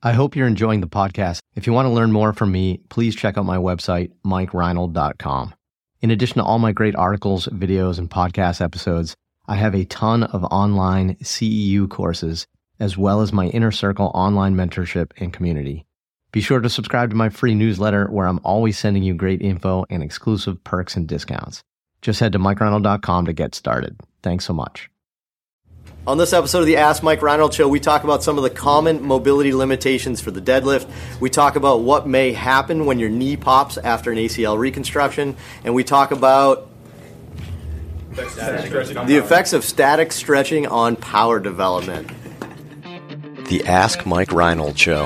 I hope you're enjoying the podcast. If you want to learn more from me, please check out my website, mikereinold.com. In addition to all my great articles, videos, and podcast episodes, I have a ton of online CEU courses, as well as my Inner Circle online mentorship and community. Be sure to subscribe to my free newsletter where I'm always sending you great info and exclusive perks and discounts. Just head to mikereinold.com to get started. Thanks so much. On this episode of the Ask Mike Reinold Show, we talk about some of the common mobility limitations for the deadlift. We talk about what may happen when your knee pops after an ACL reconstruction, and we talk about the effects of static stretching on power development. The Ask Mike Reinold Show.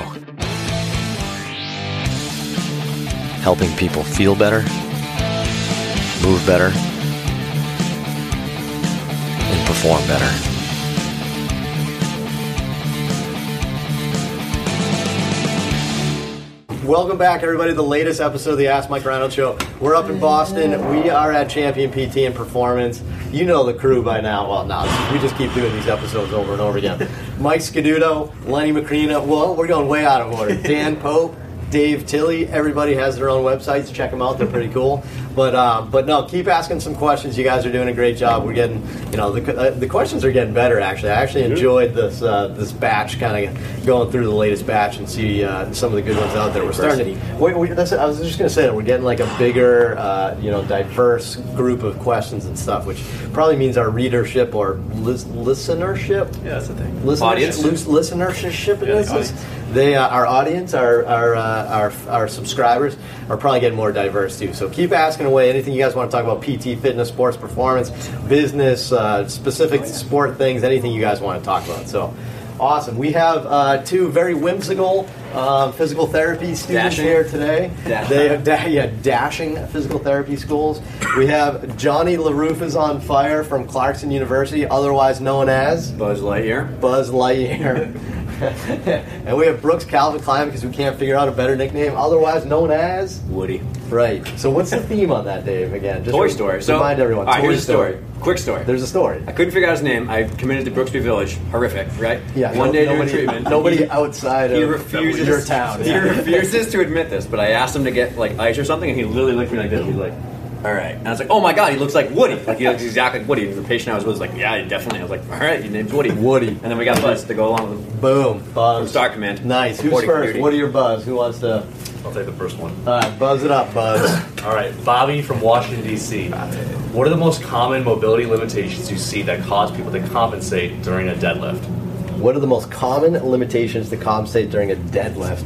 Helping people feel better, move better, and perform better. Welcome back, everybody, to the latest episode of the Ask Mike Reinold Show. We're up in Boston. We are at Champion PT and Performance. You know the crew by now. Well, no, we just keep doing these episodes over and over again. Mike Scaduto, Lenny Macrina. Well, we're going way out of order. Dan Pope, Dave Tilley. Everybody has their own websites. Check them out; they're pretty cool. But uh, but no, keep asking some questions. You guys are doing a great job. We're getting you know the, uh, the questions are getting better. Actually, I actually enjoyed this uh, this batch, kind of going through the latest batch and see uh, some of the good ones out there. We're starting. To, we, we, that's, I was just going to say that we're getting like a bigger uh, you know diverse group of questions and stuff, which probably means our readership or lis- listenership. Yeah, that's the thing. Listenership, Audience. listenership Yeah, this the is audience. they uh, our audience, our our, uh, our our subscribers are probably getting more diverse too. So keep asking away. Anything you guys want to talk about, PT, fitness, sports, performance, business, uh, specific sport things, anything you guys want to talk about. So awesome. We have uh, two very whimsical um, physical therapy students Dashing. here today. Dash- They have da- yeah, dashing physical therapy schools. We have Johnny LaRoof is on fire from Clarkson University, otherwise known as Buzz Lightyear. Buzz Lightyear. and we have Brooks Calvin Klein because we can't figure out a better nickname, otherwise known as. Woody. Right. So what's the theme on that, Dave? Again, just Toy Story. So remind everyone. All right, Toy here's a story. Quick story. There's a story. I couldn't figure out his name. I committed to Brooksby Village. Horrific, right? Yeah. One no- day during nobody, treatment, Nobody outside he of refuses your town. He yeah. refuses to admit this, but I asked him to get like ice or something, and he literally looked at me like this. He's like, "All right," and I was like, "Oh my god, he looks like Woody. Like he looks exactly like Woody." And the patient I was with was like, "Yeah, definitely." I was like, "All right, your name's Woody." Woody. And then we got Buzz to go along with him. Boom. From Buzz. Star Command. Nice. Who's Supporting first? community. What are your buzz? Who wants to? I'll take the first one. All right, buzz it up, Buzz. All right, Bobby from Washington, D.C. What are the most common mobility limitations you see that cause people to compensate during a deadlift? what are the most common limitations to compensate during a deadlift?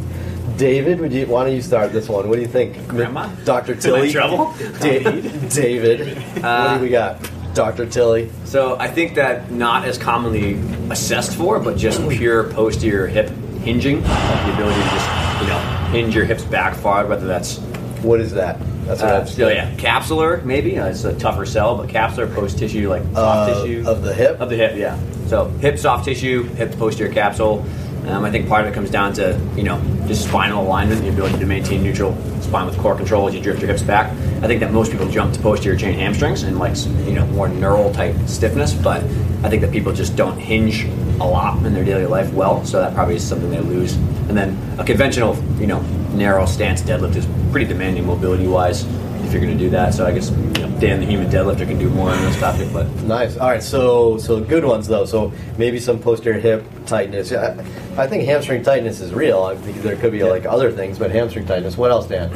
David, would you, why don't you start this one? What do you think? Grandma? Dr. Am I Tilley. in trouble? Da- David. what do we got? Dr. Tilley. So I think that not as commonly assessed for, but just pure posterior hip hinging, like the ability to just you know hinge your hips back far, whether that's What is that? That's what uh, I'm still yeah capsular maybe uh, it's a tougher sell, but capsular post tissue like soft Uh, tissue of the hip? of the hip yeah. So hip soft tissue, hip posterior capsule. Um, I think part of it comes down to you know just spinal alignment, the ability to maintain neutral spine with core control as you drift your hips back. I think that most people jump to posterior chain hamstrings and like you know more neural type stiffness, but I think that people just don't hinge a lot in their daily life well, so that probably is something they lose. And then a conventional you know narrow stance deadlift is pretty demanding mobility wise if you're going to do that. So I guess you know Dan the human deadlifter can do more on this topic, but Nice. All right. So, so good ones though. So maybe some posterior hip tightness. I, I think hamstring tightness is real. I think there could be like other things, but hamstring tightness. What else, Dan?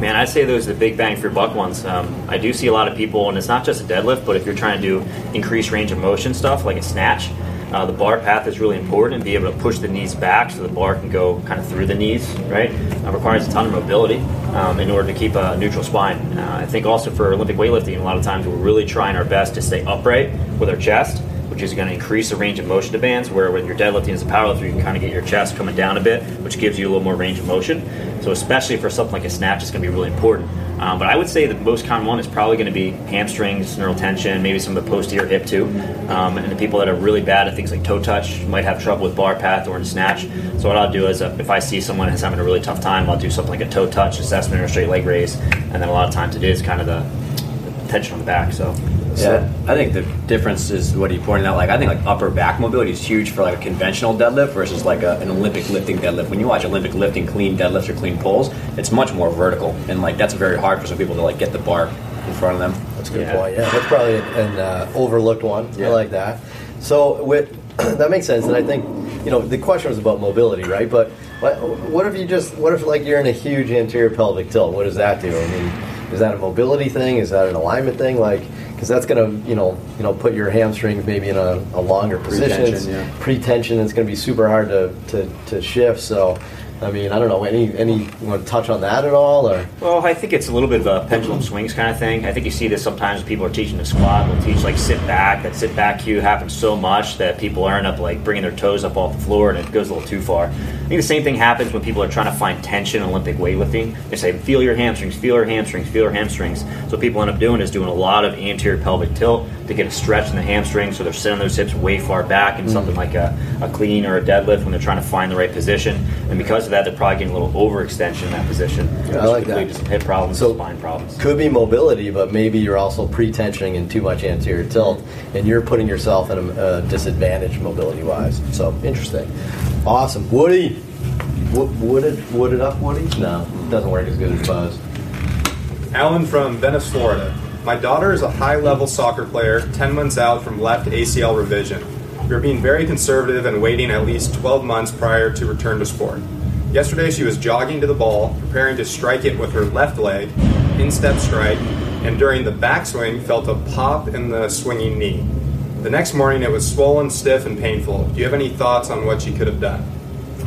Man, I'd say those are the big bang for your buck ones. Um, I do see a lot of people, and it's not just a deadlift, but if you're trying to do increase range of motion stuff like a snatch, uh, the bar path is really important and be able to push the knees back so the bar can go kind of through the knees, right? It requires a ton of mobility um, in order to keep a neutral spine. Uh, I think also for Olympic weightlifting, a lot of times we're really trying our best to stay upright with our chest which is going to increase the range of motion to bands. Where when you're deadlifting as a powerlifter, you can kind of get your chest coming down a bit, which gives you a little more range of motion. So especially for something like a snatch, it's going to be really important. Um, but I would say the most common one is probably going to be hamstrings, neural tension, maybe some of the posterior hip too. Um, and the people that are really bad at things like toe touch might have trouble with bar path or in snatch. So what I'll do is uh, if I see someone is having a really tough time, I'll do something like a toe touch assessment or a straight leg raise. And then a lot of times it is kind of the, the tension on the back. So Yeah, I think the difference is what he pointed out. Like, I think like upper back mobility is huge for like a conventional deadlift versus like a, an Olympic lifting deadlift. When you watch Olympic lifting clean deadlifts or clean pulls, it's much more vertical, and like that's very hard for some people to like get the bar in front of them. That's a good Yeah. point. Yeah, that's probably an, an uh, overlooked one. I Yeah. like that. So with that makes sense, and I think you know the question was about mobility, right? But what, what if you just what if like you're in a huge anterior pelvic tilt? What does that do? I mean, is that a mobility thing? Is that an alignment thing? Like, because that's gonna you know you know put your hamstrings maybe in a, a longer position. Pre-tension, yeah. Pre-tension. It's gonna be super hard to, to, to shift. So. I mean, I don't know. Any, any, want to touch on that at all, or Well, I think it's a little bit of a pendulum swings kind of thing. I think you see this sometimes when people are teaching the squat. They'll teach like sit back. That sit back cue happens so much that people end up like bringing their toes up off the floor and it goes a little too far. I think the same thing happens when people are trying to find tension in Olympic weightlifting. They say feel your hamstrings, feel your hamstrings, feel your hamstrings. So what people end up doing is doing a lot of anterior pelvic tilt to get a stretch in the hamstrings. So they're sending those hips way far back in mm. something like a, a clean or a deadlift when they're trying to find the right position. And because of that, they're probably getting a little overextension in that position. Yeah, I like could that. lead to some hip problems, So- spine problems. could be mobility, but maybe you're also pre-tensioning and too much anterior tilt, and you're putting yourself in a, a disadvantage mobility-wise. So interesting, awesome. Woody, Wo- wood it, wood it up, Woody? No, doesn't work as good as Buzz. Alan from Venice, Florida. My daughter is a high level soccer player, 10 months out from left ACL revision. We are being very conservative and waiting at least 12 months prior to return to sport. Yesterday, she was jogging to the ball, preparing to strike it with her left leg, instep strike, and during the backswing, felt a pop in the swinging knee. The next morning, it was swollen, stiff, and painful. Do you have any thoughts on what she could have done?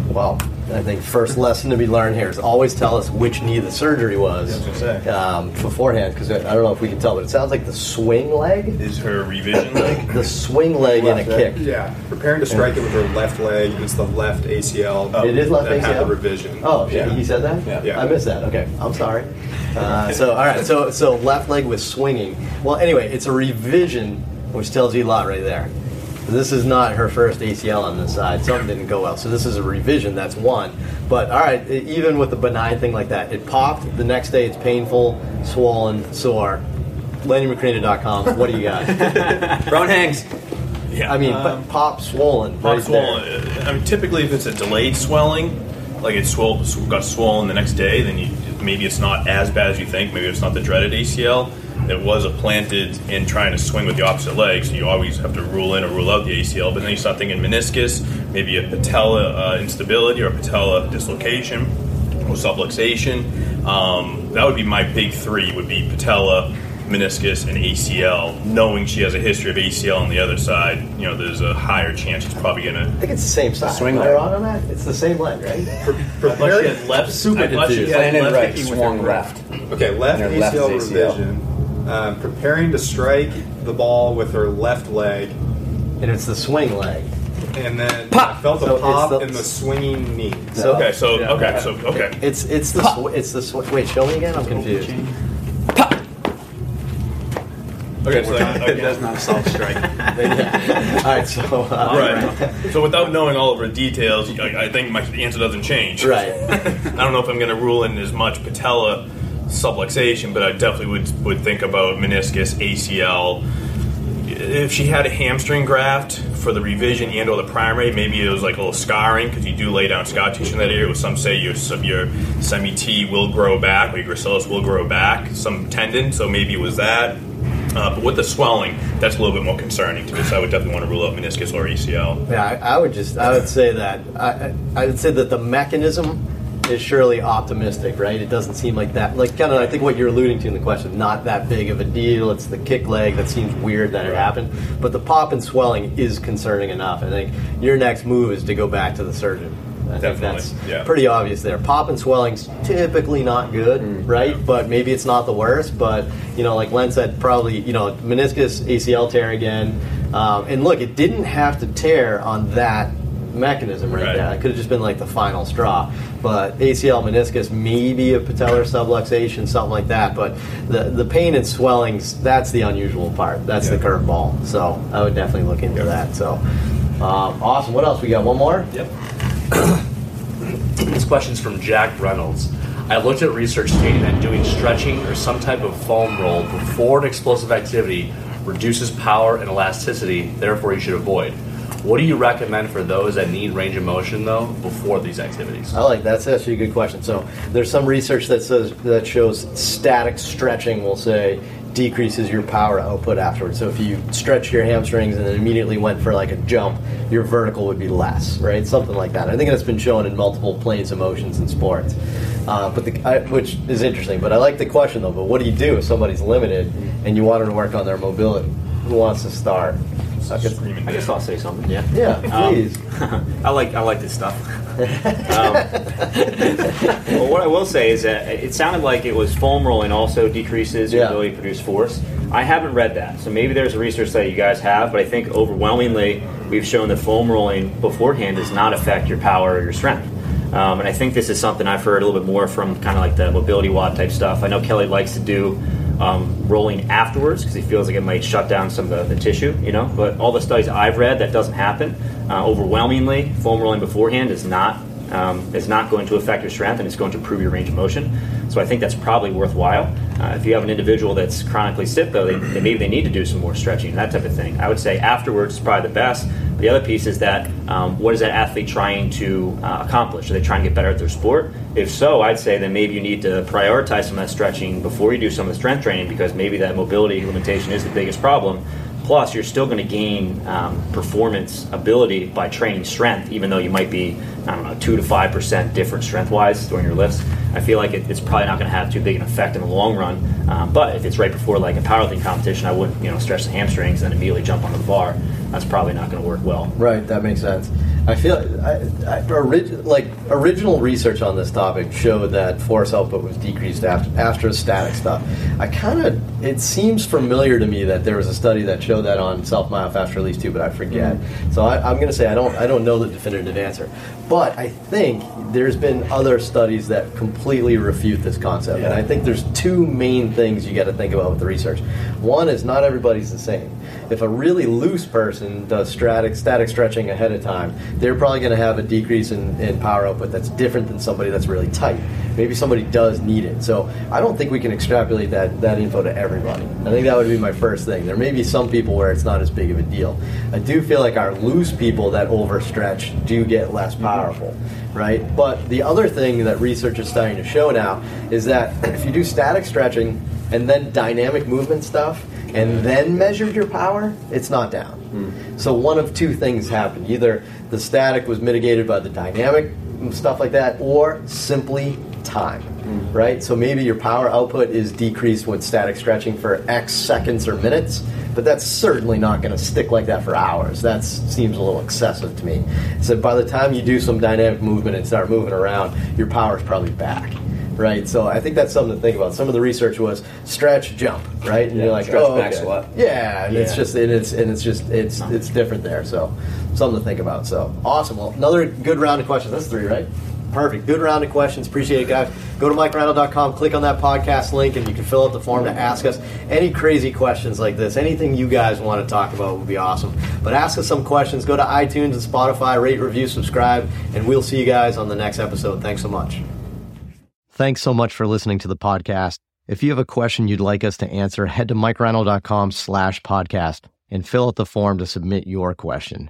Well, I think first lesson to be learned here is always tell us which knee the surgery was Yeah, I say. um, beforehand, because I I don't know if we can tell, but it sounds like the swing leg, Is her revision leg? the swing leg in a Left, right? kick. Yeah, preparing to strike it with her left leg. It's the left ACL. It is left that had the revision. Oh, yeah. he said that. Yeah. Yeah. I missed that. Okay, I'm sorry. Uh, so, all right. So, so left leg was swinging. Well, anyway, it's a revision, which tells you a lot right there. This is not her first ACL on this side. Something didn't go well. So this is a revision. That's one. But all right, even with a benign thing like that, it popped. The next day, it's painful, swollen, sore. LennyMacrina.com. What do you got? Brown hangs. Yeah. I mean, Um, pop swollen. pop right swollen. there. I mean, typically, if it's a delayed swelling, like it swole, got swollen the next day, then you, maybe it's not as bad as you think. Maybe it's not the dreaded ACL. It was a planted in trying to swing with the opposite leg, so you always have to rule in or rule out the ACL. But then you start thinking meniscus, maybe a patella uh, instability or a patella dislocation or subluxation. Um, that would be my big three. Would be patella, meniscus, and ACL. Knowing she has a history of ACL on the other side, you know, there's a higher chance she's probably gonna I think it's the same side. Swing Am I leg. wrong on that? It's the same leg, right? I thought she had left. Super I thought she confused. had left right, swung left. Okay, left Their left ACL, revision. Um, preparing to strike the ball with her left leg, And it's the swing leg. and then Pop! I felt So a pop the- in the swinging knee. So- Okay, so Yeah. okay, so okay. It's it's the sw- it's the sw- wait. Show me again. I'm confused. Okay, so like, It does not self strike. All right. So uh, right. So without knowing all of her details, I, I think my answer doesn't change. Right. I don't know if I'm going to rule in as much patella subluxation, but I definitely would would think about meniscus, ACL. If she had a hamstring graft for the revision and or the primary, maybe it was like a little scarring because you do lay down scar tissue in that area. With some say your your semi T will grow back, or your gracilis will grow back, some tendon. So maybe it was that. Uh, but with the swelling, that's a little bit more concerning to me. So I would definitely want to rule out meniscus or ACL. Yeah, I, I would just I would say that I, I I would say that the mechanism is surely optimistic, right? It doesn't seem like that. Like kind of I think what you're alluding to in the question, not that big of a deal. It's the kick leg that seems weird that it happened, but the pop and swelling is concerning enough. I think your next move is to go back to the surgeon. I think Definitely, that's yeah. pretty obvious there. Pop and swelling's typically not good, right? But maybe it's not the worst. But you know, like Len said, probably you know meniscus ACL tear again. Um, and look, it didn't have to tear on that mechanism right, Right. there. It could have just been like the final straw. But ACL meniscus, maybe a patellar subluxation, something like that. But the the pain and swellings, that's the unusual part. That's the Yeah. curveball. So I would definitely look into that. So um, awesome. What else we got? One more. Yep. this question's from Jack Reynolds. I looked at research stating that doing stretching or some type of foam roll before an explosive activity reduces power and elasticity, therefore you should avoid. What do you recommend for those that need range of motion though before these activities? I like that's actually a good question. So there's some research that says that shows static stretching will say decreases your power output afterwards. So if you stretch your hamstrings and then immediately went for like a jump, your vertical would be less, right? Something like that. I think that's been shown in multiple planes of motions in sports. Uh, but the, I, which is interesting. But I like the question though. But what do you do if somebody's limited and you want them to work on their mobility? Who wants to start? I guess- Screaming I guess. I'll say something. Yeah. yeah, Um, please. I like I like this stuff. um, well, what I will say is that it sounded like it was foam rolling also decreases your Yeah. ability to produce force. I haven't read that, so maybe there's a research that you guys have, but I think overwhelmingly we've shown that foam rolling beforehand does not affect your power or your strength. Um, and I think this is something I've heard a little bit more from kind of like the MobilityWOD type stuff. I know Kelly likes to do um, rolling afterwards because he feels like it might shut down some of the, the tissue, you know. But all the studies I've read, that doesn't happen. Uh, overwhelmingly, foam rolling beforehand is not um, is not going to affect your strength and it's going to improve your range of motion. So I think that's probably worthwhile. Uh, if you have an individual that's chronically stiff, though, they, they, maybe they need to do some more stretching, and that type of thing. I would say afterwards is probably the best. The other piece is that um, what is that athlete trying to uh, accomplish? Are they trying to get better at their sport? If so, I'd say then maybe you need to prioritize some of that stretching before you do some of the strength training because maybe that mobility limitation is the biggest problem. Plus, you're still going to gain um, performance ability by training strength, even though you might be, I don't know, two to five percent different strength-wise during your lifts. I feel like it, it's probably not going to have too big an effect in the long run. Um, but if it's right before like a powerlifting competition, I wouldn't, you know, stretch the hamstrings and then immediately jump onto the bar. That's probably not going to work well. Right, that makes sense. I feel I, I, orig, like original research on this topic showed that force output was decreased after after static stuff. I kind of it seems familiar to me that there was a study that showed that on self myofascial release too, but I forget. So I, I'm going to say I don't I don't know the definitive answer, but I think there's been other studies that completely refute this concept, and I think there's two main things you got to think about with the research. One is not everybody's the same. If a really loose person does static, static stretching ahead of time, they're probably going to have a decrease in, in power output that's different than somebody that's really tight. Maybe somebody does need it. So I don't think we can extrapolate that, that info to everybody. I think that would be my first thing. There may be some people where it's not as big of a deal. I do feel like our loose people that overstretch do get less powerful, right? But the other thing that research is starting to show now is that if you do static stretching and then dynamic movement stuff, and then measured your power, it's not down. Hmm. So one of two things happened. Either the static was mitigated by the dynamic stuff like that, or simply time. Mm-hmm. Right? So maybe your power output is decreased with static stretching for X seconds or minutes, but that's certainly not going to stick like that for hours. That seems a little excessive to me. So by the time you do some dynamic movement and start moving around, your power is probably back right? So I think that's something to think about. Some of the research was stretch, jump, right? And Yeah, you're like, stretch, oh, back okay. squat. Yeah, and it's just and it's and it's just it's it's different there. So something to think about. So awesome. Well, another good round of questions. That's three, right? Perfect. Good round of questions. Appreciate it, guys. Go to MikeReinold.com, click on that podcast link, and you can fill out the form to ask us any crazy questions like this. Anything you guys want to talk about would be awesome. But ask us some questions. Go to iTunes and Spotify, rate, review, subscribe, and we'll see you guys on the next episode. Thanks so much. Thanks so much for listening to the podcast. If you have a question you'd like us to answer, head to mikereinold.com slash podcast and fill out the form to submit your question.